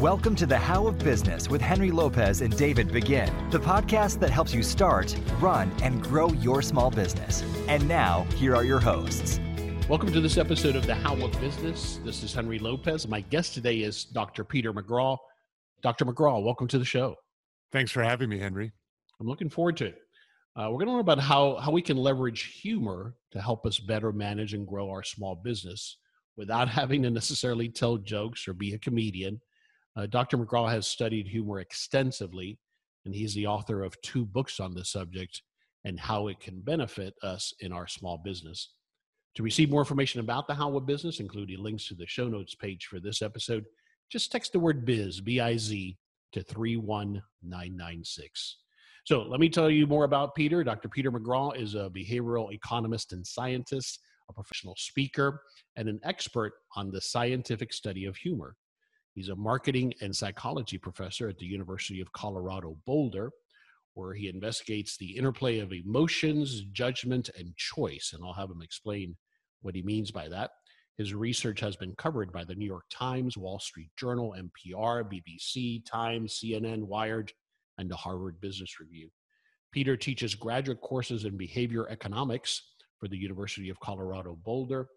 Welcome to the How of Business with Henry Lopez and David Begin, the podcast that helps you start, run, and grow your small business. And now, here are your hosts. Welcome to this episode of the How of Business. This is Henry Lopez. My guest today is Dr. Peter McGraw. Dr. McGraw, welcome to the show. Thanks for having me, Henry. I'm looking forward to it. Uh, we're going to learn about how, how we can leverage humor to help us better manage and grow our small business without having to necessarily tell jokes or be a comedian uh, Dr. McGraw has studied humor extensively, and he's the author of two books on the subject and how it can benefit us in our small business. To receive more information about the How of Business, including links to the show notes page for this episode, just text the word biz, B I Z, to 31996. So let me tell you more about Peter. Dr. Peter McGraw is a behavioral economist and scientist, a professional speaker, and an expert on the scientific study of humor. He's a marketing and psychology professor at the University of Colorado Boulder, where he investigates the interplay of emotions, judgment, and choice. And I'll have him explain what he means by that. His research has been covered by the New York Times, Wall Street Journal, NPR, BBC, Times, CNN, Wired, and the Harvard Business Review. Peter teaches graduate courses in behavior economics for the University of Colorado Boulder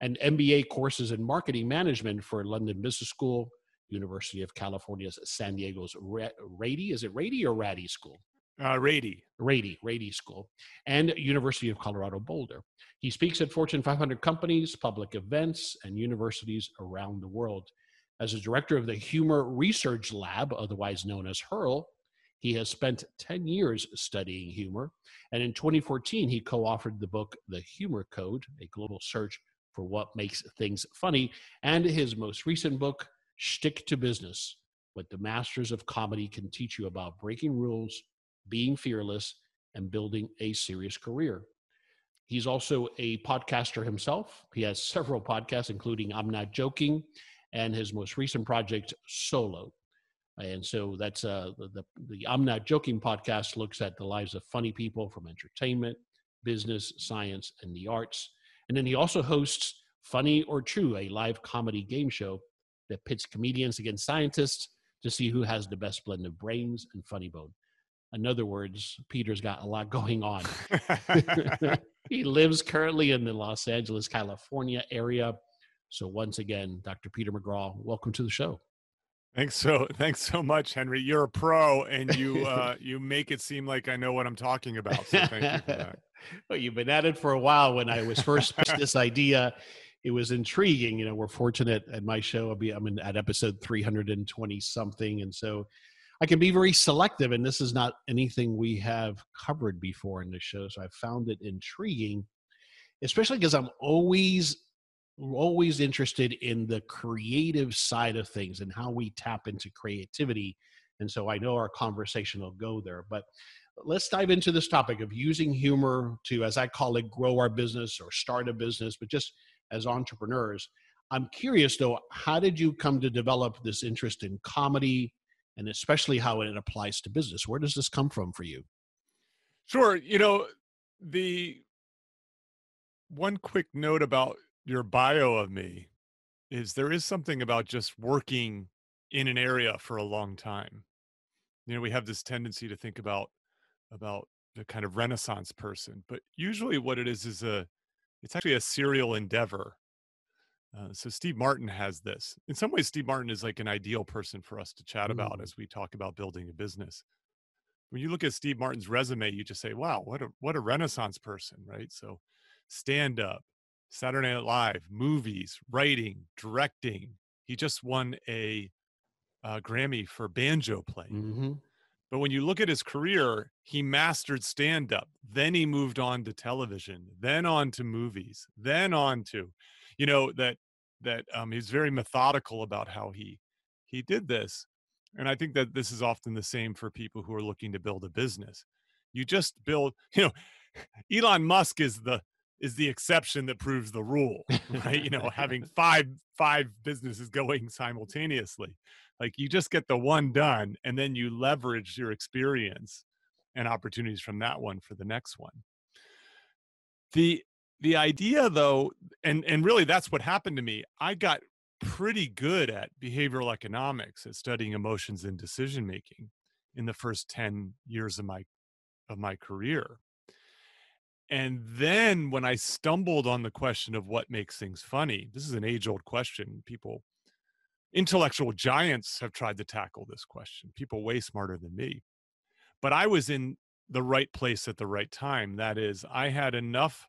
and MBA courses in marketing management for London Business School University of California's San Diego's Rady. Is it Rady or Rady School? Uh, Rady. Rady, Rady School, and University of Colorado Boulder. He speaks at Fortune 500 companies, public events, and universities around the world. As a director of the Humor Research Lab, otherwise known as HURL, he has spent 10 years studying humor. And in 2014, he co authored the book, The Humor Code, a global search for what makes things funny, and his most recent book, Shtick to business, what the masters of comedy can teach you about breaking rules, being fearless, and building a serious career. He's also a podcaster himself. He has several podcasts, including I'm Not Joking and his most recent project, Solo. And so that's uh, the, the I'm Not Joking podcast looks at the lives of funny people from entertainment, business, science, and the arts. And then he also hosts Funny or True, a live comedy game show that pits comedians against scientists to see who has the best blend of brains and funny bone. In other words, Peter's got a lot going on. he lives currently in the Los Angeles, California area. So once again, Dr. Peter McGraw, welcome to the show. Thanks so thanks so much, Henry. You're a pro and you uh you make it seem like I know what I'm talking about. So thank you for that. well, you've been at it for a while when I was first this idea it was intriguing. You know, we're fortunate at my show. I'll be I'm in, at episode 320 something, and so I can be very selective. And this is not anything we have covered before in the show, so I found it intriguing, especially because I'm always always interested in the creative side of things and how we tap into creativity. And so I know our conversation will go there, but let's dive into this topic of using humor to, as I call it, grow our business or start a business, but just as entrepreneurs. I'm curious though, how did you come to develop this interest in comedy and especially how it applies to business? Where does this come from for you? Sure. You know, the one quick note about your bio of me is there is something about just working in an area for a long time. You know, we have this tendency to think about about the kind of renaissance person, but usually what it is is a it's actually a serial endeavor. Uh, so Steve Martin has this. In some ways, Steve Martin is like an ideal person for us to chat about mm. as we talk about building a business. When you look at Steve Martin's resume, you just say, "Wow, what a what a renaissance person!" Right? So, stand up, Saturday Night Live, movies, writing, directing. He just won a, a Grammy for banjo playing. Mm-hmm. But when you look at his career, he mastered stand up. Then he moved on to television, then on to movies, then on to, you know, that that um, he's very methodical about how he he did this. And I think that this is often the same for people who are looking to build a business. You just build, you know, Elon Musk is the is the exception that proves the rule, right? you know, having five five businesses going simultaneously. Like you just get the one done and then you leverage your experience and opportunities from that one for the next one. The the idea though and and really that's what happened to me. I got pretty good at behavioral economics, at studying emotions and decision making in the first 10 years of my of my career. And then when I stumbled on the question of what makes things funny, this is an age old question. People, intellectual giants have tried to tackle this question, people way smarter than me. But I was in the right place at the right time. That is, I had enough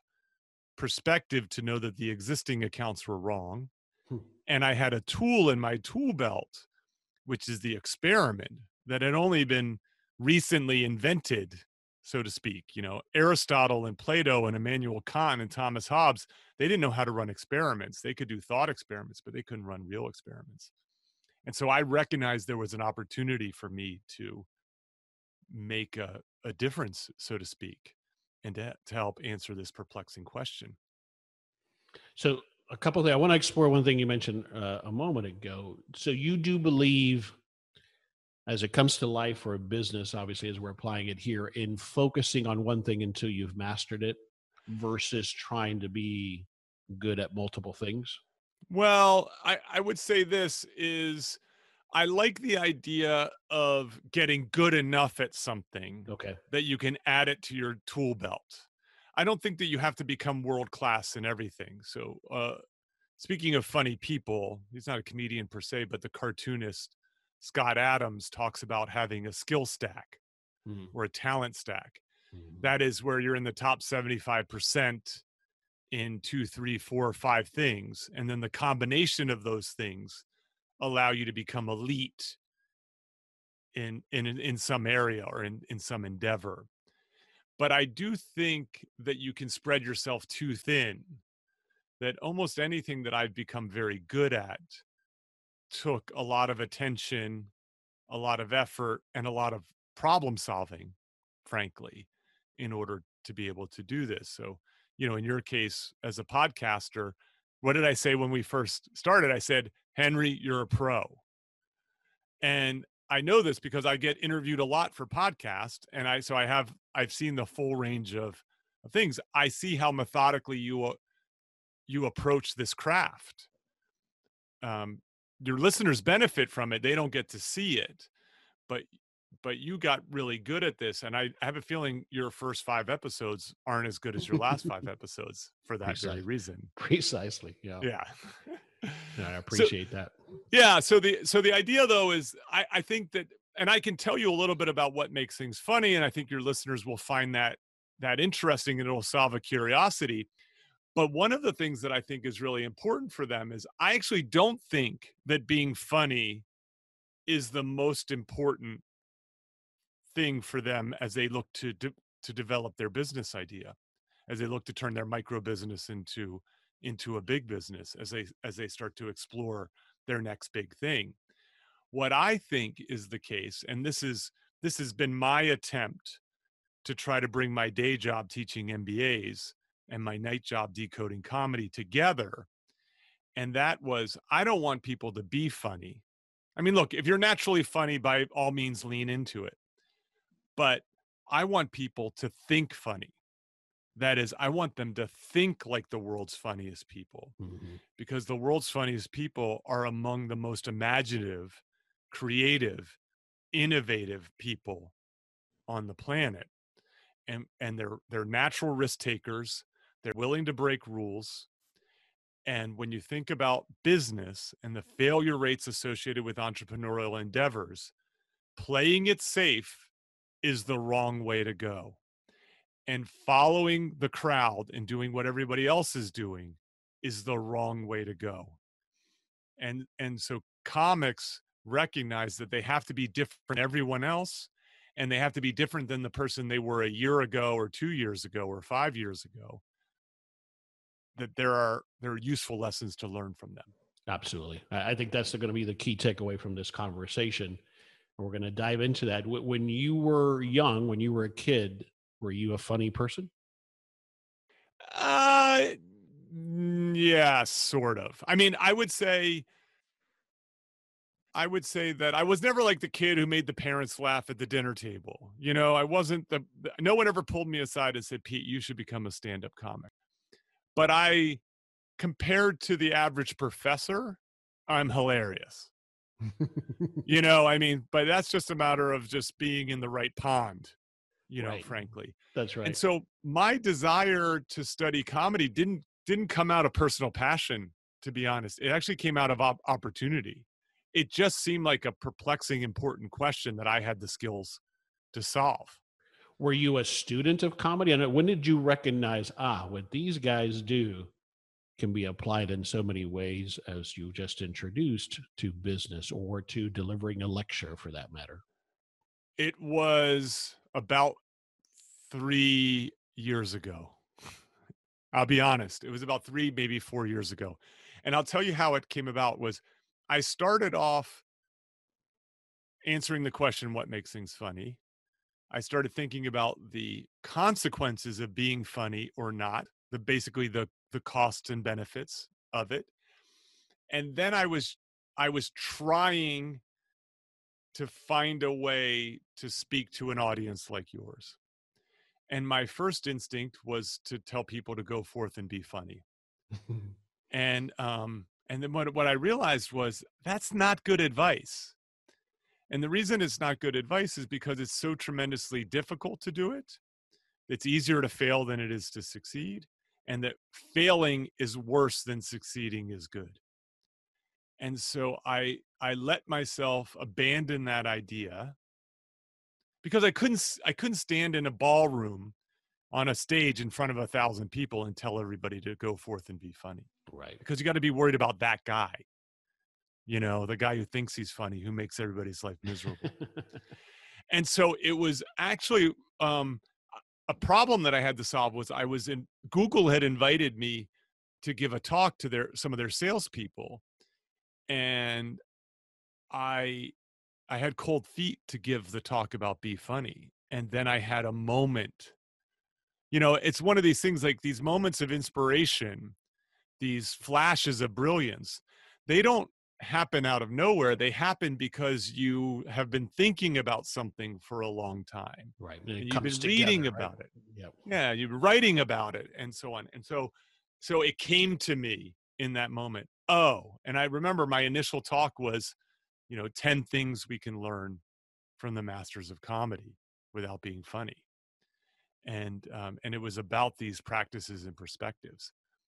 perspective to know that the existing accounts were wrong. Hmm. And I had a tool in my tool belt, which is the experiment that had only been recently invented so to speak. You know, Aristotle and Plato and Immanuel Kant and Thomas Hobbes, they didn't know how to run experiments. They could do thought experiments, but they couldn't run real experiments. And so I recognized there was an opportunity for me to make a, a difference, so to speak, and to, to help answer this perplexing question. So, a couple of things. I want to explore one thing you mentioned uh, a moment ago. So, you do believe as it comes to life or a business, obviously, as we're applying it here, in focusing on one thing until you've mastered it versus trying to be good at multiple things? Well, I, I would say this is I like the idea of getting good enough at something okay. that you can add it to your tool belt. I don't think that you have to become world class in everything. So, uh, speaking of funny people, he's not a comedian per se, but the cartoonist Scott Adams talks about having a skill stack mm. or a talent stack. Mm. That is where you're in the top 75% in two, three, four, five things. And then the combination of those things allow you to become elite in in in some area or in, in some endeavor. But I do think that you can spread yourself too thin. That almost anything that I've become very good at took a lot of attention, a lot of effort, and a lot of problem solving, frankly, in order to be able to do this. So, you know, in your case as a podcaster, what did I say when we first started? I said, Henry, you're a pro. And I know this because I get interviewed a lot for podcast and I so I have I've seen the full range of, of things. I see how methodically you you approach this craft. Um, your listeners benefit from it they don't get to see it but but you got really good at this and i have a feeling your first five episodes aren't as good as your last five episodes for that Precisely. very reason. precisely yeah. Yeah. I appreciate so, that. yeah so the so the idea though is i i think that and i can tell you a little bit about what makes things funny and i think your listeners will find that that interesting and it'll solve a curiosity but one of the things that I think is really important for them is I actually don't think that being funny is the most important thing for them as they look to de- to develop their business idea, as they look to turn their micro business into into a big business, as they as they start to explore their next big thing. What I think is the case, and this is this has been my attempt to try to bring my day job teaching MBAs and my night job decoding comedy together. And that was, I don't want people to be funny. I mean, look, if you're naturally funny, by all means, lean into it. But I want people to think funny. That is, I want them to think like the world's funniest people mm-hmm. because the world's funniest people are among the most imaginative, creative, innovative people on the planet. And, and they're, they're natural risk takers they're willing to break rules. And when you think about business and the failure rates associated with entrepreneurial endeavors, playing it safe is the wrong way to go. And following the crowd and doing what everybody else is doing is the wrong way to go. And and so comics recognize that they have to be different from everyone else and they have to be different than the person they were a year ago or 2 years ago or 5 years ago that there are there are useful lessons to learn from them. Absolutely, I think that's going to be the key takeaway from this conversation. We're going to dive into that. When you were young, when you were a kid, were you a funny person? Uh, yeah, sort of. I mean, I would say. I would say that I was never like the kid who made the parents laugh at the dinner table. You know, I wasn't the, no one ever pulled me aside and said, Pete, you should become a stand up comic but I, compared to the average professor, I'm hilarious. you know, I mean, but that's just a matter of just being in the right pond, you know, Right. frankly. That's right. And so my desire to study comedy didn't didn't come out of personal passion, to be honest. It actually came out of op- opportunity. It just seemed like a perplexing, important question that I had the skills to solve. Were you a student of comedy? And when did you recognize, ah, what these guys do can be applied in so many ways, as you just introduced, to business or to delivering a lecture for that matter? It was about three years ago. I'll be honest. It was about three, maybe four years ago. And I'll tell you how it came about was I started off answering the question, what makes things funny? I started thinking about the consequences of being funny or not, the basically the the costs and benefits of it. And then I was I was trying to find a way to speak to an audience like yours. And my first instinct was to tell people to go forth and be funny. And um and then what what I realized was that's not good advice. And the reason it's not good advice is because it's so tremendously difficult to do it. It's easier to fail than it is to succeed, and that failing is worse than succeeding is good. And so I I let myself abandon that idea because I couldn't I couldn't stand in a ballroom on a stage in front of a thousand people and tell everybody to go forth and be funny right. because you got to be worried about that guy you know the guy who thinks he's funny who makes everybody's life miserable. And so it was actually um, a problem that i had to solve was i was in google had invited me to give a talk to their some of their salespeople and i i had cold feet to give the talk about be funny and then i had a moment you know it's one of these things like these moments of inspiration these flashes of brilliance they don't happen out of nowhere they happen because you have been thinking about something for a long time right. And and you've been comes reading right? about it Yep. yeah you've been writing about it and so on and so so it came to me in that moment oh and i remember my initial talk was you know 10 things we can learn from the masters of comedy without being funny and um, and it was about these practices and perspectives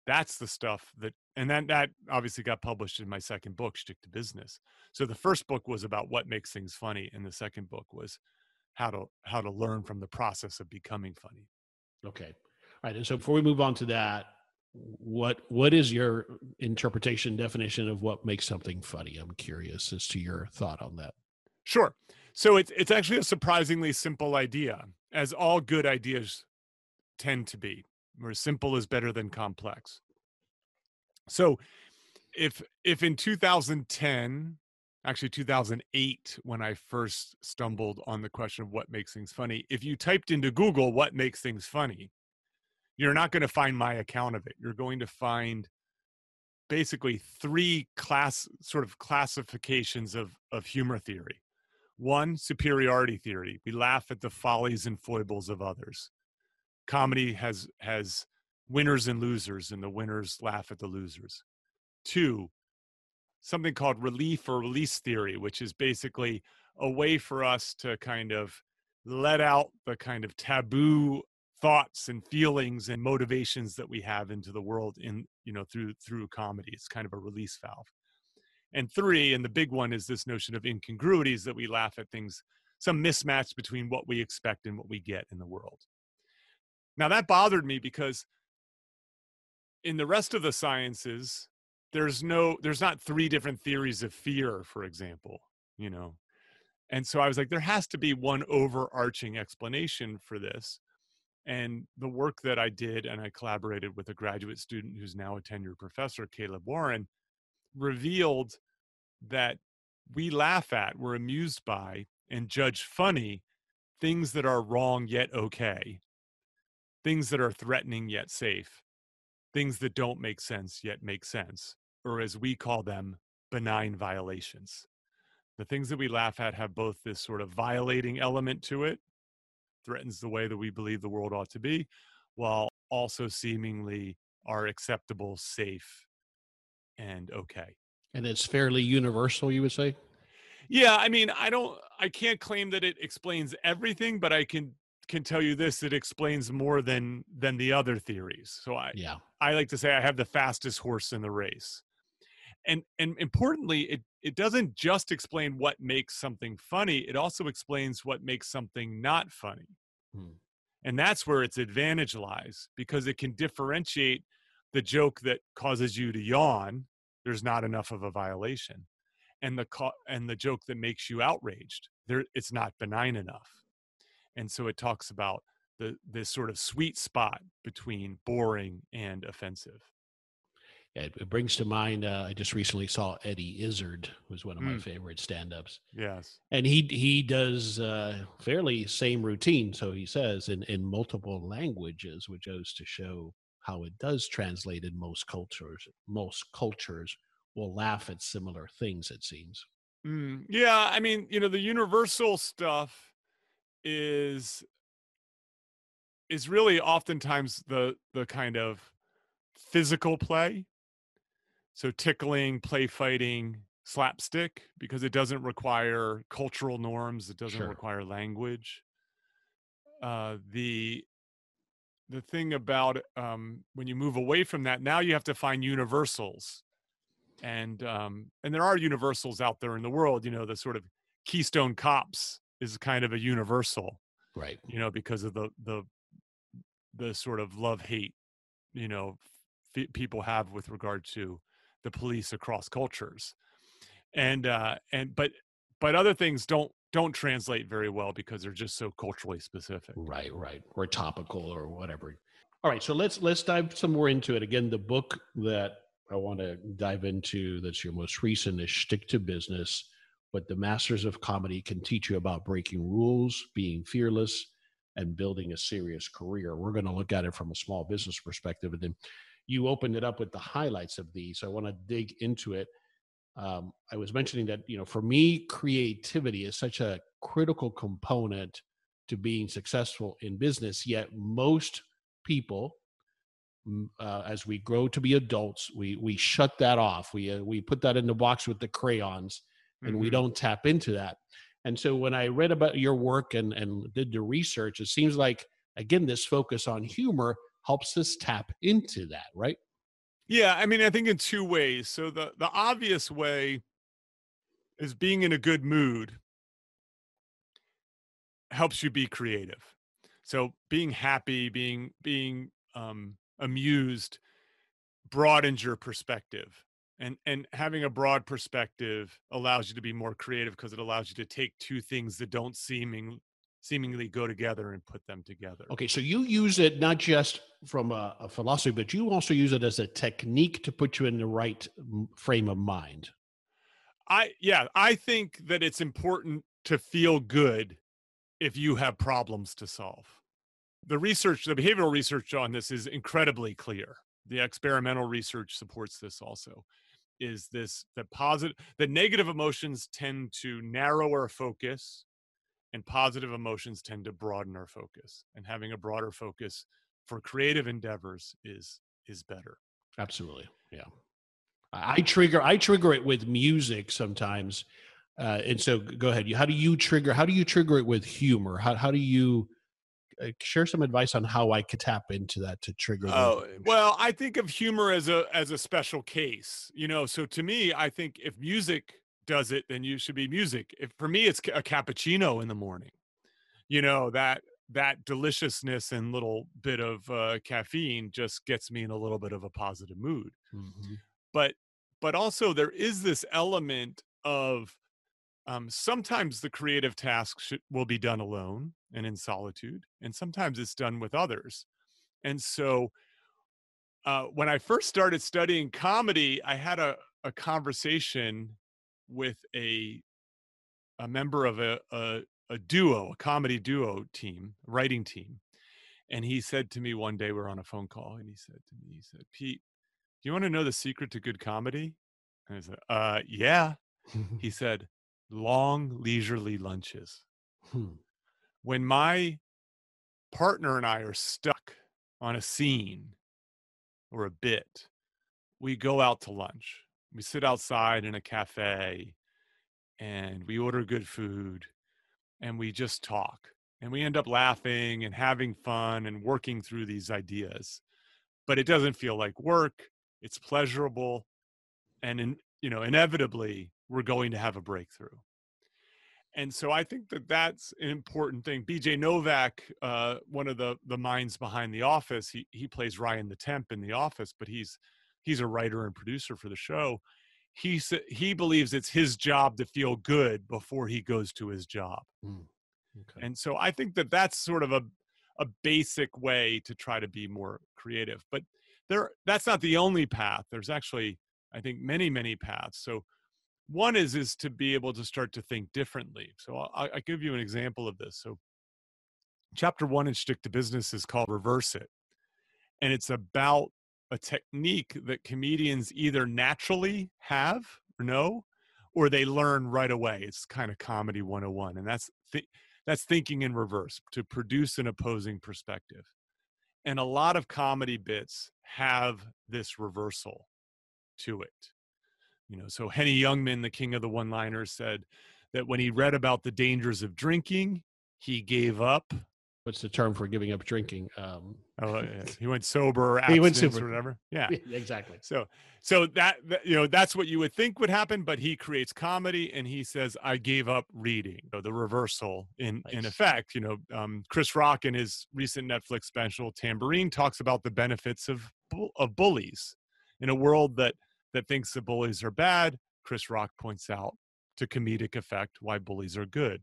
that's the stuff that and then that obviously got published in my second book Shtick to Business so the first book was about what makes things funny and the second book was how to how to learn from the process of becoming funny Okay. All right. And so before we move on to that, what what is your interpretation definition of what makes something funny? I'm curious as to your thought on that. Sure. So it's it's actually a surprisingly simple idea, as all good ideas tend to be, where simple is better than complex. So if if in 2010, actually 2008, when I first stumbled on the question of what makes things funny, if you typed into Google what makes things funny, you're not going to find my account of it. You're going to find basically three class sort of classifications of of humor theory. One, superiority theory. We laugh at the follies and foibles of others. Comedy has has winners and losers, and the winners laugh at the losers. Two, something called relief or release theory, which is basically a way for us to kind of let out the kind of taboo thoughts and feelings and motivations that we have into the world in you know through through comedy. It's kind of a release valve. And three and the big one is this notion of incongruities that we laugh at things some mismatch between what we expect and what we get in the world now that bothered me because in the rest of the sciences there's no there's not three different theories of fear for example you know? And so i was like there has to be one overarching explanation for this. And the work that I did, and I collaborated with a graduate student who's now a tenured professor, Caleb Warren, revealed that we laugh at, we're amused by, and judge funny things that are wrong yet okay, things that are threatening yet safe, things that don't make sense yet make sense, or as we call them, benign violations. The things that we laugh at have both this sort of violating element to it, threatens the way that we believe the world ought to be, while also seemingly are acceptable, safe, and okay. And it's fairly universal, you would say? Yeah, I mean, I don't I can't claim that it explains everything, but I can can tell you this it explains more than than the other theories. So I Yeah. I like to say I have the fastest horse in the race. And and importantly, it it doesn't just explain what makes something funny, it also explains what makes something not funny. Hmm. And that's where its advantage lies because it can differentiate the joke that causes you to yawn, there's not enough of a violation. And the co- and the joke that makes you outraged, there it's not benign enough. And so it talks about the this sort of sweet spot between boring and offensive. It, it brings to mind. Uh, I just recently saw Eddie Izzard, who's one of my Mm. favorite stand-ups, Yes. and he he does uh, fairly same routine. So he says in in multiple languages, which goes to show how it does translate in most cultures. Most cultures will laugh at similar things. It seems. Mm, yeah, I mean, you know, the universal stuff is is really oftentimes the the kind of physical play. So tickling, play fighting, slapstick because it doesn't require cultural norms, it doesn't Sure. require language. Uh the the thing about um when you move away from that, now you have to find universals and um and there are universals out there in the world you know the sort of keystone cops is kind of a universal Right. you know because of the the the sort of love hate you know f- people have with regard to the police across cultures and uh and but but other things don't don't translate very well because they're just so culturally specific Right, right, or topical or whatever. All right, so let's let's dive some more into it. Again, the book that I want to dive into that's your most recent is Shtick to Business: What the Masters of Comedy Can Teach You About Breaking Rules, Being Fearless, and Building a Serious Career. We're going to look at it from a small business perspective, and then you opened it up with the highlights of these. I want to dig into it. Um, I was mentioning that you know, for me, creativity is such a critical component to being successful in business. Yet most people, mm, uh, as we grow to be adults, we we shut that off. We uh, we put that in the box with the crayons, and we Mhm. don't tap into that. And so when I read about your work and and did the research, it seems like again this focus on humor helps us tap into that, right? Yeah, I mean, I think in two ways. So the the obvious way is being in a good mood helps you be creative. So being happy, being being um, amused broadens your perspective. And and having a broad perspective allows you to be more creative because it allows you to take two things that don't seeming seemingly go together and put them together. Okay, so you use it not just from a, a philosophy, but you also use it as a technique to put you in the right frame of mind. I yeah, I think that it's important to feel good if you have problems to solve. The research, the behavioral research on this is incredibly clear. The experimental research supports this also. Is this that positive that negative emotions tend to narrow our focus and positive emotions tend to broaden our focus. And having a broader focus for creative endeavors is is better. Absolutely, yeah. I trigger I trigger it with music sometimes, uh, and so go ahead. You- How do you trigger? How do you trigger it with humor? How how do you share some advice on how I could tap into that to trigger? Oh emotions? well, I think of humor as a as a special case, you know. So to me, I think if music does it, then you should be music. If for me, it's a cappuccino in the morning, you know that that deliciousness and little bit of uh, caffeine just gets me in a little bit of a positive mood. Mhm. But but also there is this element of um, sometimes the creative task should, will be done alone and in solitude, and sometimes it's done with others. And so uh, when I first started studying comedy, I had a, a conversation with a a member of a, a a duo, a comedy duo team, writing team, and he said to me one day, we're on a phone call, and he said to me, he said, "Pete, do you want to know the secret to good comedy?" And I said, "Uh, yeah." He said, "Long leisurely lunches." Hmm. when my partner and I are stuck on a scene or a bit, we go out to lunch. we sit outside in a cafe and we order good food and we just talk and we end up laughing and having fun and working through these ideas but it doesn't feel like work it's pleasurable and in, you know inevitably we're going to have a breakthrough. And so i think that that's an important thing. BJ Novak uh, one of the the minds behind the office he, he plays ryan the temp in the office but he's he's a writer and producer for the show. He he believes it's his job to feel good before he goes to his job. Mm, okay. and so i think that that's sort of a a basic way to try to be more creative but there that's not the only path. There's actually i think many many paths. So one is is to be able to start to think differently so i'll, I'll give you an example of this so chapter one in Shtick to Business is called reverse it and it's about a technique that comedians either naturally have or know or they learn right away. It's kind of comedy 101 and that's th- that's thinking in reverse to produce an opposing perspective and a lot of comedy bits have this reversal to it you know so henny youngman the king of the one liners said that when he read about the dangers of drinking he gave up what's the term for giving up drinking? Um, oh, yeah. he went sober. he went sober, or whatever. Yeah, exactly. So, so that, that, you know that's what you would think would happen, but he creates comedy, and he says, "I gave up reading." So the reversal in nice. in effect. You know, um, Chris Rock in his recent Netflix special Tambourine talks about the benefits of of bullies in a world that that thinks that bullies are bad. Chris Rock points out to comedic effect why bullies are good.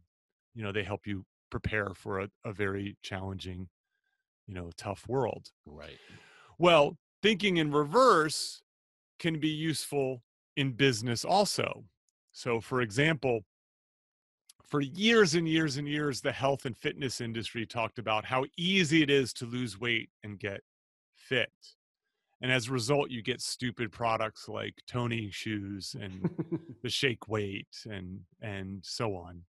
You know, they help you prepare for a, a very challenging, you know, tough world. Right. Well, thinking in reverse can be useful in business also. So, for example, for years and years and years, the health and fitness industry talked about how easy it is to lose weight and get fit. And as a result, you get stupid products like toning shoes and the shake weight and and so on.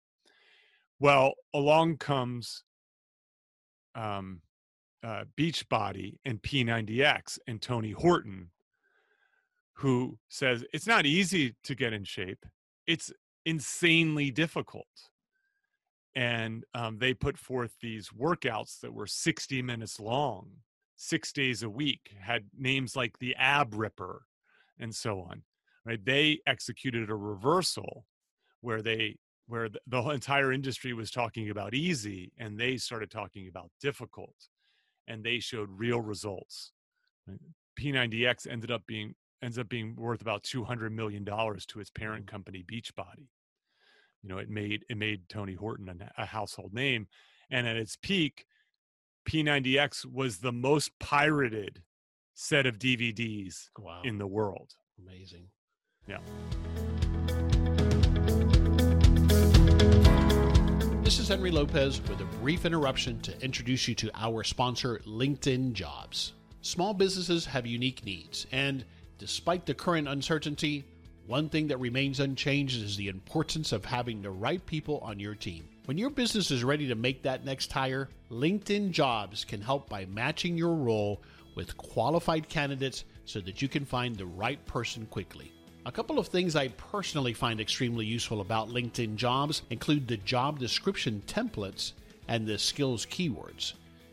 Well, along comes um, uh, Beachbody and P90X and Tony Horton, who says it's not easy to get in shape. It's insanely difficult. And um, they put forth these workouts that were 60 minutes long, six days a week, had names like the Ab Ripper and so on. Right? They executed a reversal where they where the, entire industry was talking about easy and they started talking about difficult and they showed real results p90x ended up being ends up being worth about 200 million dollars to its parent mm-hmm. company beachbody you know it made it made tony horton a, a household name and at its peak p90x was the most pirated set of dvds wow. in the world amazing yeah This is Henry Lopez with a brief interruption to introduce you to our sponsor, LinkedIn Jobs. Small businesses have unique needs, and despite the current uncertainty, one thing that remains unchanged is the importance of having the right people on your team. When your business is ready to make that next hire, LinkedIn Jobs can help by matching your role with qualified candidates so that you can find the right person quickly. A couple of things I personally find extremely useful about LinkedIn jobs include the job description templates and the skills keywords.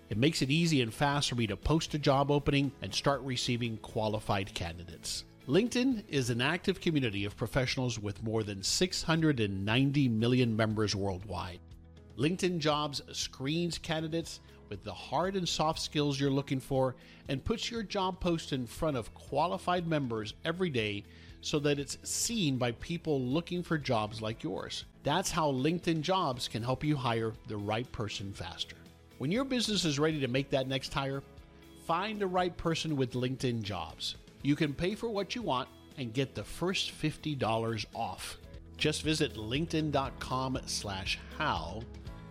It makes it easy and fast for me to post a job opening and start receiving qualified candidates. LinkedIn is an active community of professionals with more than 690 million members worldwide. LinkedIn Jobs screens candidates with the hard and soft skills you're looking for and puts your job post in front of qualified members every day so that it's seen by people looking for jobs like yours. That's how LinkedIn Jobs can help you hire the right person faster. When your business is ready to make that next hire, find the right person with LinkedIn Jobs. You can pay for what you want and get the first $50 off. Just visit linkedin.com slash how.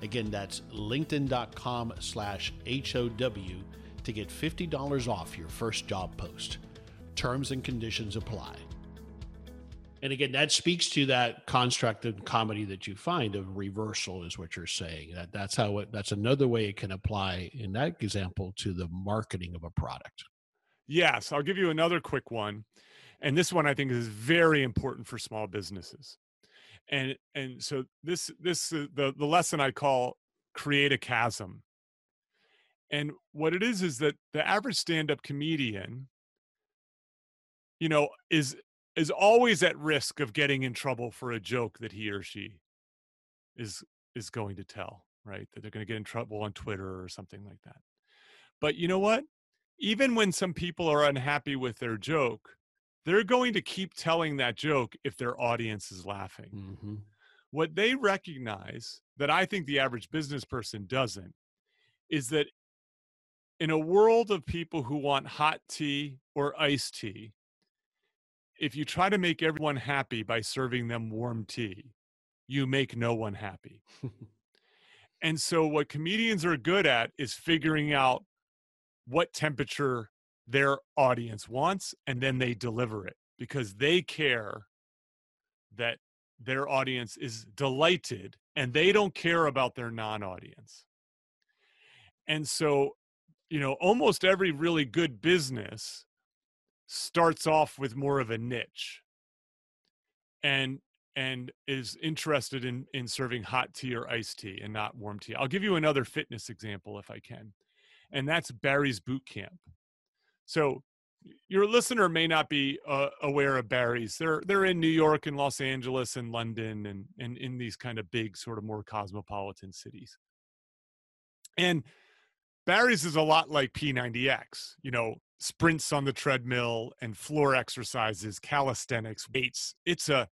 Again, that's linkedin.com slash H-O-W to get $50 off your first job post. Terms and conditions apply. And again, that speaks to that construct of comedy that you find of reversal, is what you're saying. That that's how it. That's another way it can apply in that example to the marketing of a product. Yes, I'll give you another quick one. and this one I think is very important for small businesses. And and so this this uh, the the lesson I call create a chasm. And what it is is that the average stand-up comedian you know is is always at risk of getting in trouble for a joke that he or she is is going to tell, right? That they're going to get in trouble on Twitter or something like that. But you know what? Even when some people are unhappy with their joke, they're going to keep telling that joke if their audience is laughing. Mm-hmm. What they recognize that I think the average business person doesn't is that in a world of people who want hot tea or iced tea, if you try to make everyone happy by serving them warm tea, you make no one happy. and so, what comedians are good at is figuring out what temperature their audience wants, and then they deliver it because they care that their audience is delighted and they don't care about their non audience. And so, you know, almost every really good business starts off with more of a niche and and is interested in in serving hot tea or iced tea and not warm tea. I'll give you another fitness example if I can. And that's Barry's boot camp. So your listener may not be uh, aware of Barry's. They're they're in New York and Los Angeles and London and and in these kind of big sort of more cosmopolitan cities. And Barry's is a lot like P90X. You know, sprints on the treadmill and floor exercises, calisthenics, weights. It's a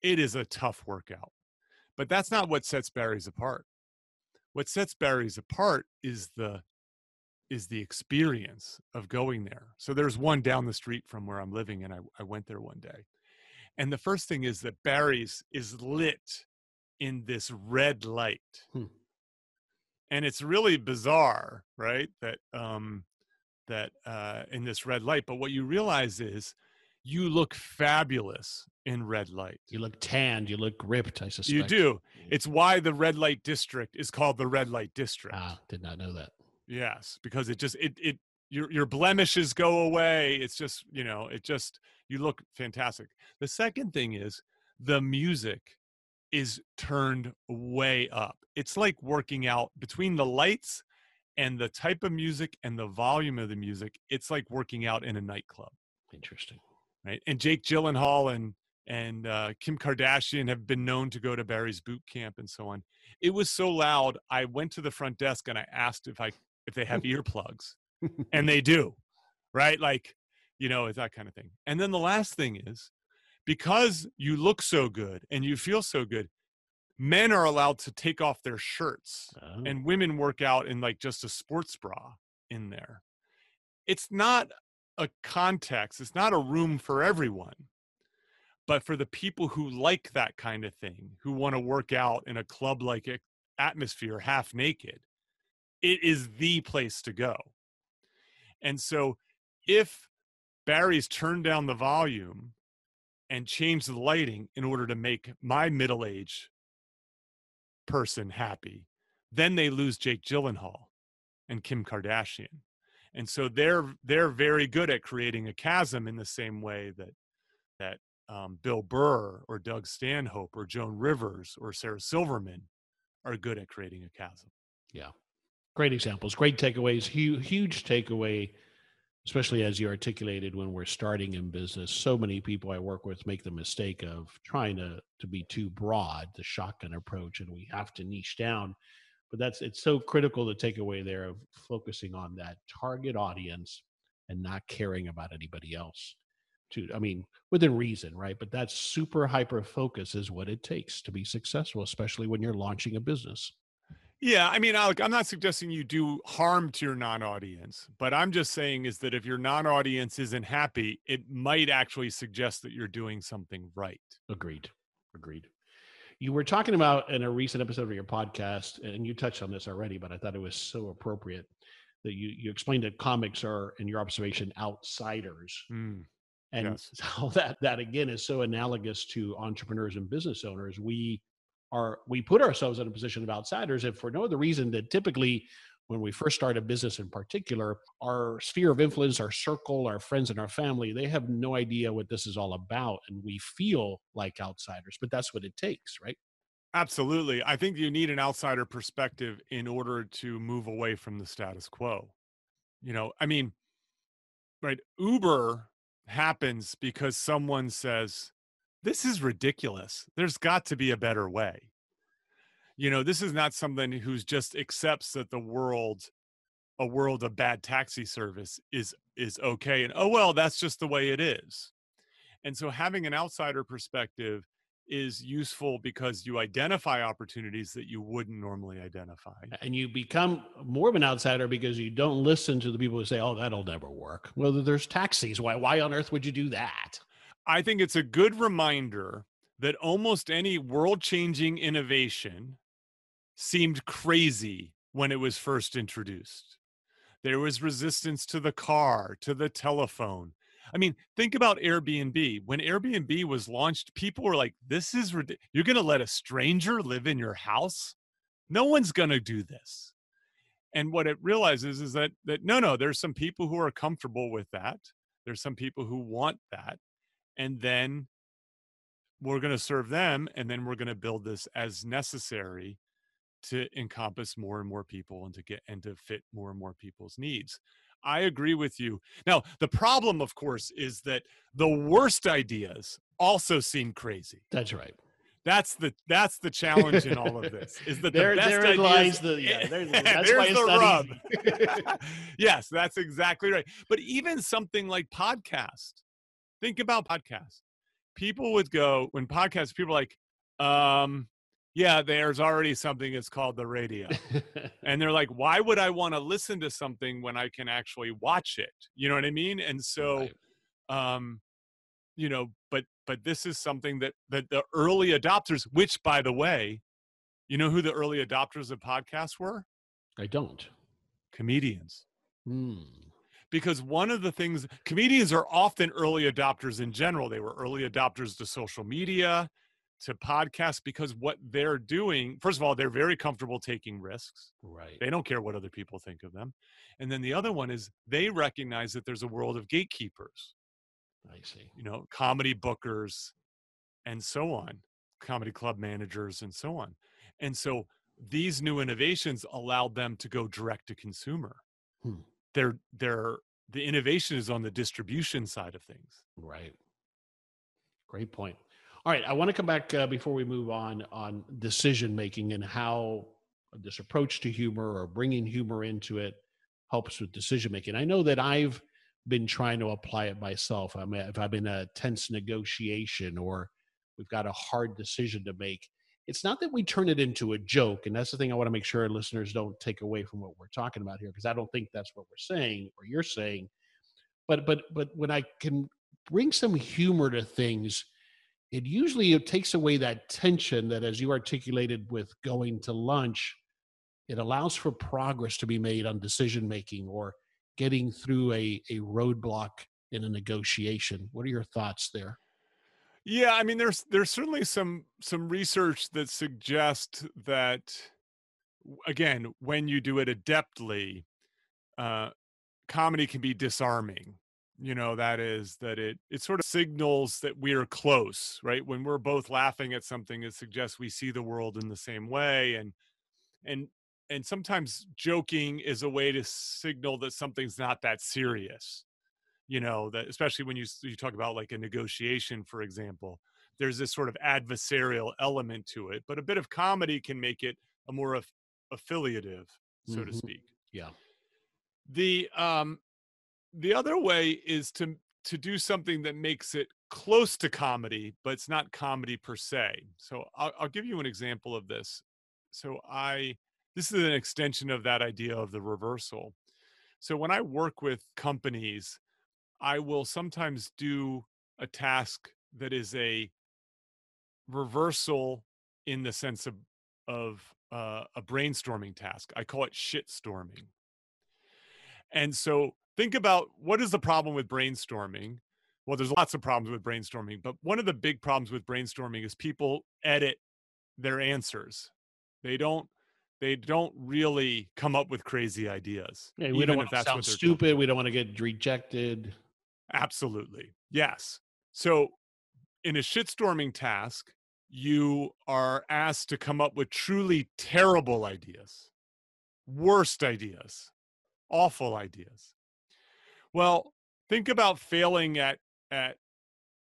it is a tough workout. But that's not what sets Barry's apart. What sets Barry's apart is the is the experience of going there. So there's one down the street from where I'm living, and I, I went there one day. And the first thing is that Barry's is lit in this red light. Hmm. And it's really bizarre, right? That um that uh, in this red light. But what you realize is you look fabulous in red light. You look tanned. You look ripped. I suspect You do. It's why the red light district is called the red light district. Ah, did not know that. Yes, because it just it it your your blemishes go away. It's just you know it just you look fantastic. The second thing is the music is turned way up. It's like working out between the lights and the type of music and the volume of the music, it's like working out in a nightclub. Interesting. Right. And Jake Gyllenhaal and and uh, Kim Kardashian have been known to go to Barry's boot camp and so on. It was so loud. I went to the front desk and I asked if I if they have earplugs, and they do, right? Like, you know, it's that kind of thing. And then the last thing is, because you look so good and you feel so good, men are allowed to take off their shirts Oh. and women work out in like just a sports bra in there. It's not a context, it's not a room for everyone. But for the people who like that kind of thing, who want to work out in a club like atmosphere half naked, it is the place to go. And so if Barry's turned down the volume and changed the lighting in order to make my middle age person happy, then they lose Jake Gyllenhaal and Kim Kardashian. And so they're they're very good at creating a chasm in the same way that that um, Bill Burr or Doug Stanhope or Joan Rivers or Sarah Silverman are good at creating a chasm. Yeah. Great examples. Great takeaways. Huge, huge takeaway, especially as you articulated when we're starting in business. So many people I work with make the mistake of trying to to be too broad, the shotgun approach, and we have to niche down. But that's it's so critical the takeaway there of focusing on that target audience and not caring about anybody else. To I mean, within reason, right? But that super hyper focus is what it takes to be successful, especially when you're launching a business. Yeah, I mean, Alec, I'm not suggesting you do harm to your non-audience, but I'm just saying is that if your non-audience isn't happy, it might actually suggest that you're doing something right. Agreed. Agreed. You were talking about in a recent episode of your podcast, and you touched on this already, but I thought it was so appropriate that you you explained that comics are, in your observation, outsiders, Mm, and Yes. how that that again is so analogous to entrepreneurs and business owners. We are we put ourselves in a position of outsiders if for no other reason that typically when we first start a business in particular, our sphere of influence, our circle, our friends, and our family, they have no idea what this is all about. And we feel like outsiders, but that's what it takes, right? Absolutely. I think you need an outsider perspective in order to move away from the status quo. You know, I mean, right? Uber happens because someone says, This is ridiculous. There's got to be a better way you know this is not something who's just accepts that the world a world of bad taxi service is is okay and oh well that's just the way it is and so having an outsider perspective is useful because you identify opportunities that you wouldn't normally identify. And you become more of an outsider because you don't listen to the people who say, oh, that'll never work. Well, there's taxis. Why, why on earth would you do that? I think it's a good reminder that almost any world changing innovation seemed crazy when it was first introduced. There was resistance to the car, to the telephone. I mean, think about Airbnb. When Airbnb was launched, people were like, this is ridiculous. You're going to let a stranger live in your house? No one's going to do this. And what it realizes is that that no, no, there's some people who are comfortable with that. There's some people who want that. And then we're going to serve them and then we're going to build this as necessary to encompass more and more people and to get and to fit more and more people's needs. I agree with you. Now, the problem, of course, is that the worst ideas also seem crazy. That's right. That's the that's the challenge in all of this. Is that there, the best there ideas, lies the yeah. There's, that's there's the rub. yes, that's exactly right. But even something like podcast. Think about podcasts. People would go when podcasts. People are like, um, yeah, there's already something that's called the radio. and they're like, why would I want to listen to something when I can actually watch it? You know what I mean? And so, right. um, you know, but but this is something that that the early adopters, which by the way, you know who the early adopters of podcasts were? I don't. Comedians. Hmm. Because one of the things comedians are often early adopters in general. They were early adopters to social media to podcasts because what they're doing first of all they're very comfortable taking risks. Right. They don't care what other people think of them. And then the other one is they recognize that there's a world of gatekeepers i see. you know comedy bookers and so on comedy club managers and so on. And so these new innovations allowed them to go direct to consumer. Hmm. They're they're the innovation is on the distribution side of things right great point all right, I want to come back uh, before we move on on decision making and how this approach to humor or bringing humor into it helps with decision making. I know that I've been trying to apply it myself. I mean, if I'm in a tense negotiation or we've got a hard decision to make, it's not that we turn it into a joke. And that's the thing I want to make sure our listeners don't take away from what we're talking about here, because I don't think that's what we're saying or you're saying. But but but when I can bring some humor to things it usually it takes away that tension that as you articulated with going to lunch it allows for progress to be made on decision making or getting through a, a roadblock in a negotiation what are your thoughts there yeah i mean there's there's certainly some some research that suggests that again when you do it adeptly uh comedy can be disarming you know that is that it it sort of signals that we are close right? When we're both laughing at something it suggests we see the world in the same way and and and sometimes joking is a way to signal that something's not that serious you know that especially when you you talk about like a negotiation for example there's this sort of adversarial element to it but a bit of comedy can make it a more aff- affiliative so mm-hmm. to speak. Yeah. The um the other way is to to do something that makes it close to comedy but it's not comedy per se. So I'll, I'll, give you an example of this. So i this is an extension of that idea of the reversal. So when i work with companies i will sometimes do a task that is a reversal in the sense of of uh, a brainstorming task i call it shit storming and so think about what is the problem with brainstorming well there's lots of problems with brainstorming but one of the big problems with brainstorming is people edit their answers they don't they don't really come up with crazy ideas. Yeah, we don't want to sound stupid. We don't want to get rejected. Absolutely. Yes. So in a shitstorming task, you are asked to come up with truly terrible ideas, worst ideas, awful ideas. Well, think about failing at at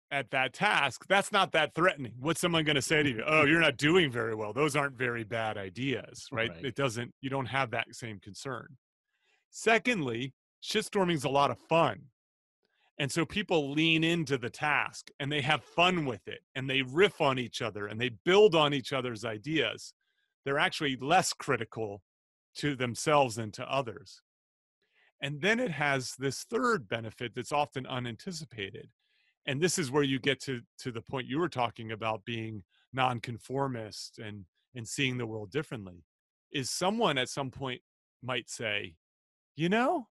at that task. That's not that threatening. What's someone going to say to you? Oh, you're not doing very well. Those aren't very bad ideas, right? right? It doesn't. You don't have that same concern. Secondly, shitstorming is a lot of fun. And so people lean into the task and they have fun with it and they riff on each other and they build on each other's ideas. They're actually less critical to themselves and to others. And then it has this third benefit that's often unanticipated. And this is where you get to, to the point you were talking about being nonconformist and, and seeing the world differently. Is someone at some point might say, you know,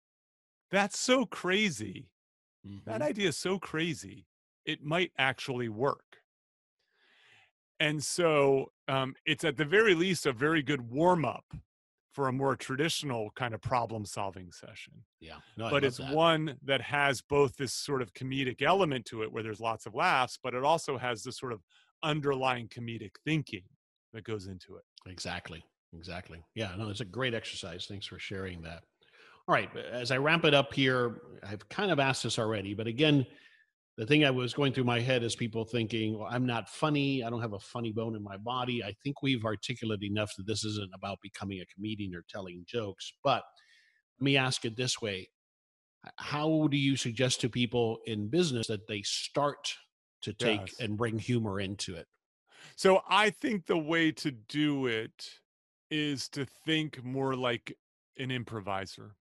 that's so crazy Mm-hmm. That idea is so crazy, it might actually work. And so um, it's at the very least a very good warm up for a more traditional kind of problem solving session. Yeah. No, but it's that. one that has both this sort of comedic element to it where there's lots of laughs, but it also has this sort of underlying comedic thinking that goes into it. Exactly. Exactly. Yeah, no, it's a great exercise. Thanks for sharing that. All right, as I wrap it up here, I've kind of asked this already, but again, the thing I was going through my head is people thinking, well, I'm not funny. I don't have a funny bone in my body. I think we've articulated enough that this isn't about becoming a comedian or telling jokes. But let me ask it this way How do you suggest to people in business that they start to take yes. and bring humor into it? So I think the way to do it is to think more like an improviser.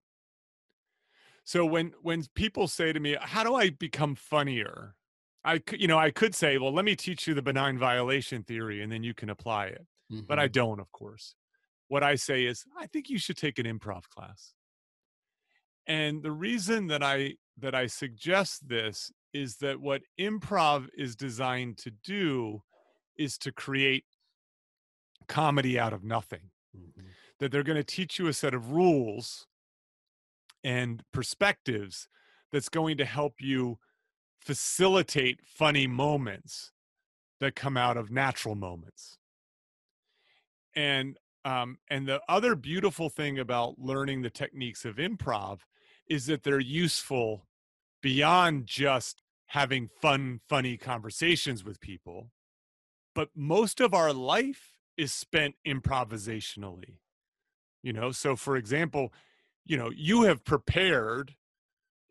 So when when people say to me, "How do I become funnier?" I could, you know, I could say, "Well, let me teach you the benign violation theory, and then you can apply it." Mm-hmm. But I mm-hmm. don't, of course. What I say is, I think you should take an improv class. And the reason that I that I suggest this is that what improv is designed to do is to create comedy out of nothing. Mm-hmm. That they're going to teach you a set of rules and perspectives that's going to help you facilitate funny moments that come out of natural moments. And um, and the other beautiful thing about learning the techniques of improv is that they're useful beyond just having fun funny conversations with people but most of our life is spent improvisationally you know? So for example you know you have prepared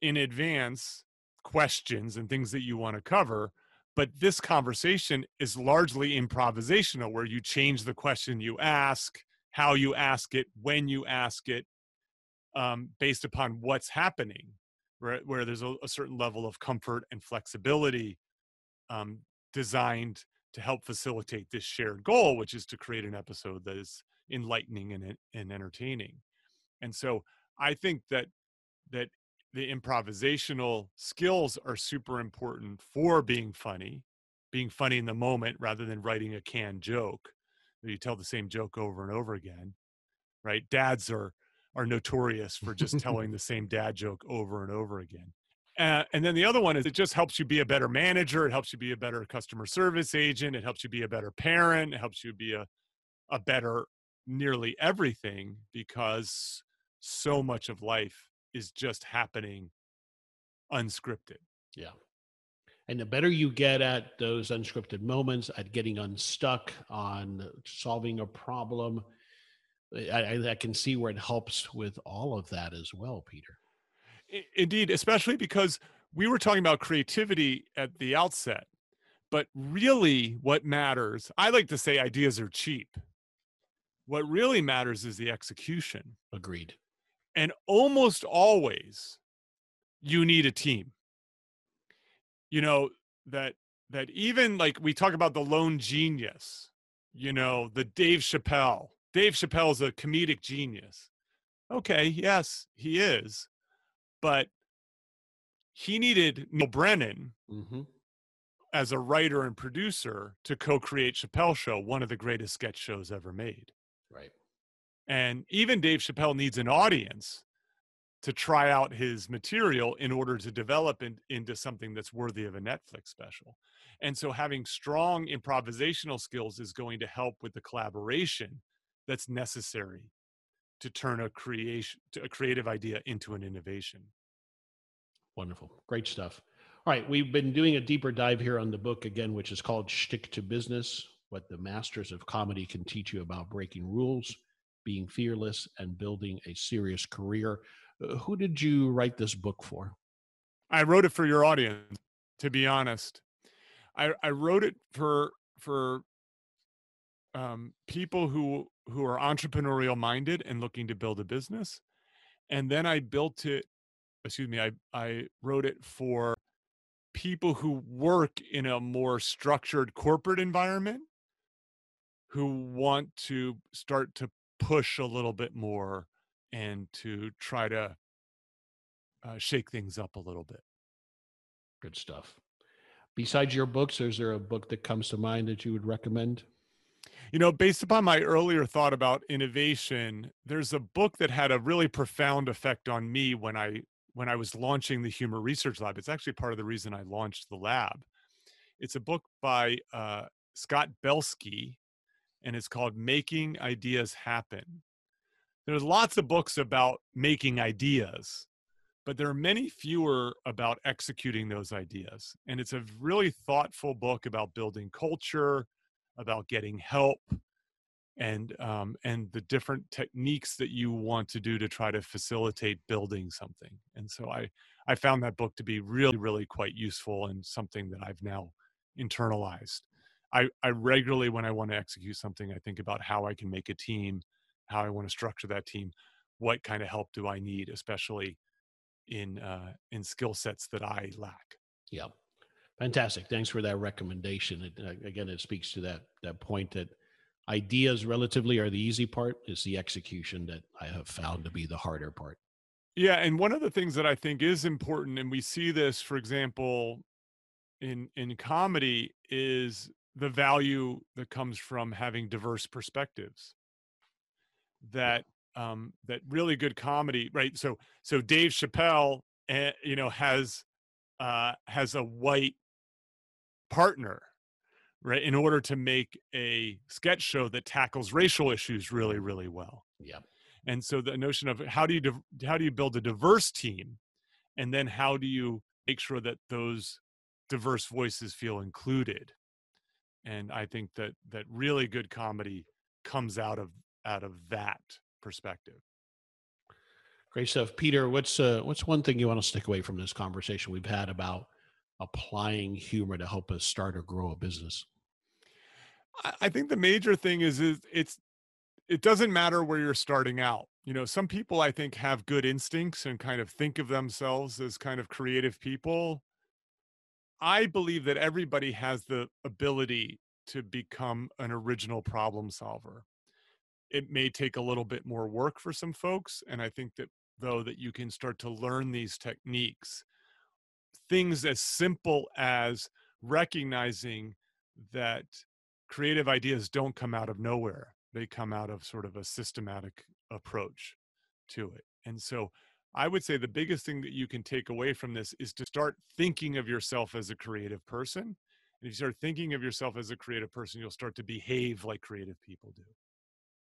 in advance questions and things that you want to cover but this conversation is largely improvisational where you change the question you ask how you ask it when you ask it um, based upon what's happening right where there's a, a certain level of comfort and flexibility um, designed to help facilitate this shared goal which is to create an episode that is enlightening and, and entertaining. And so I think that that the improvisational skills are super important for being funny, being funny in the moment rather than writing a canned joke. That you tell the same joke over and over again, right? Dads are are notorious for just telling the same dad joke over and over again. Uh, and then the other one is it just helps you be a better manager. It helps you be a better customer service agent. It helps you be a better parent. It helps you be a, a better nearly everything because so much of life is just happening unscripted. Yeah. And the better you get at those unscripted moments, at getting unstuck, on solving a problem, eh, I, I, can see where it helps with all of that as well, Peter. Indeed, especially because we were talking about creativity at the outset, but really what matters, I like to say ideas are cheap. What really matters is the execution. Agreed. And almost always you need a team. You know, that that even like we talk about the lone genius, you know, the Dave Chappelle. Dave Chappelle's a comedic genius. Okay, yes, he is. But he needed Neal Brennan mm-hmm. as a writer and producer to co-create Chappelle Show, one of the greatest sketch shows ever made. Right And even Dave Chappelle needs an audience to try out his material in order to develop in, into something that's worthy of a Netflix special. And so having strong improvisational skills is going to help with the collaboration that's necessary to turn a creation a creative idea into an innovation. Wonderful. Great stuff. All right, we've been doing a deeper dive here on the book again, which is called Shtick to Business: What the Masters of Comedy Can Teach You About Breaking Rules, Being Fearless, and Building a Serious Career. Uh, who did you write this book for? I wrote it for your audience, to be honest. I, I wrote it for for um, people who who are entrepreneurial minded and looking to build a business, and then I built it. Excuse me. I I wrote it for people who work in a more structured corporate environment who want to start to push a little bit more and to try to uh, shake things up a little bit. Good stuff. Besides your books, is there a book that comes to mind that you would recommend? You know, based upon my earlier thought about innovation, there's a book that had a really profound effect on me when I when I was launching the Humor Research Lab. It's actually part of the reason I launched the lab. It's a book by uh, Scott Belsky, and it's called Making Ideas Happen. There's lots of books about making ideas, but there are many fewer about executing those ideas. And it's a really thoughtful book about building culture, about getting help, and um, and the different techniques that you want to do to try to facilitate building something. And so I I found that book to be really really quite useful and something that I've now internalized. I, I regularly when I want to execute something, I think about how I can make a team, how I want to structure that team, what kind of help do I need, especially in uh, in skill sets that I lack. Yeah, fantastic. Thanks for that recommendation. It, uh, again, it speaks to that that point that ideas relatively are the easy part is the execution that i have found to be the harder part yeah and one of the things that i think is important and we see this for example in in comedy is the value that comes from having diverse perspectives that um that really good comedy right? So so dave chappelle uh, you know has uh has a white partner right in order to make a sketch show that tackles racial issues really really well. Yeah. And so the notion of how do you how do you build a diverse team? And then how do you make sure that those diverse voices feel included and i think that that really good comedy comes out of out of that perspective great stuff peter what's uh what's one thing you want to stick away from this conversation we've had about applying humor to help us start or grow a business I think the major thing is is it's it doesn't matter where you're starting out. You know, some people I think have good instincts and kind of think of themselves as kind of creative people. I believe that everybody has the ability to become an original problem solver. It may take a little bit more work for some folks and I think that though that you can start to learn these techniques things as simple as recognizing that creative ideas don't come out of nowhere. They come out of sort of a systematic approach to it. And so I would say the biggest thing that you can take away from this is to start thinking of yourself as a creative person. And if you start thinking of yourself as a creative person, you'll start to behave like creative people do.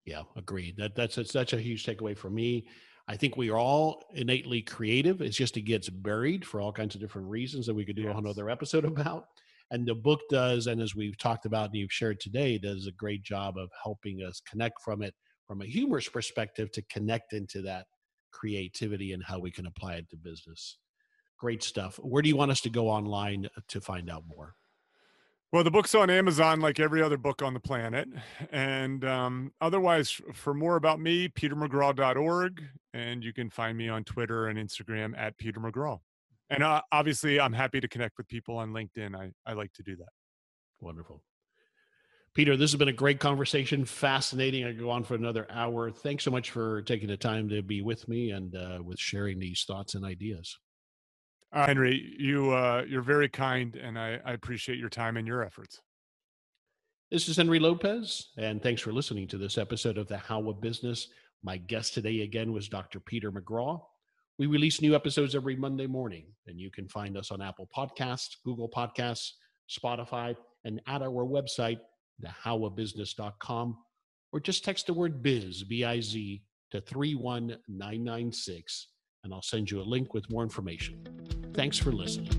Yeah, agreed. That that's a, such a huge takeaway for me. I think we are all innately creative. It's just it gets buried for all kinds of different reasons that we could do yes. another episode about. And the book does, and as we've talked about and you've shared today, does a great job of helping us connect from it from a humorous perspective to connect into that creativity and how we can apply it to business. Great stuff. Where do you want us to go online to find out more? Well, the book's on Amazon, like every other book on the planet. And um, otherwise, for more about me, petermcgraw.org. And you can find me on Twitter and Instagram at Peter McGraw and uh, obviously i'm happy to connect with people on linkedin i, I like to do that wonderful peter this has been a great conversation fascinating i go on for another hour thanks so much for taking the time to be with me and uh, with sharing these thoughts and ideas uh, henry you uh, you're very kind and I, I appreciate your time and your efforts This is Henry Lopez, and thanks for listening to this episode of The How of Business. My guest today again was Dr. Peter McGraw. We release new episodes every Monday morning, and you can find us on Apple Podcasts, Google Podcasts, Spotify, and at our website, thehowofbusiness.com, or just text the word biz, B I Z, to 31996, and I'll send you a link with more information. Thanks for listening.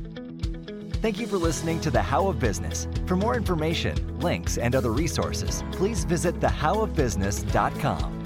Thank you for listening to The How of Business. For more information, links, and other resources, please visit thehowofbusiness.com.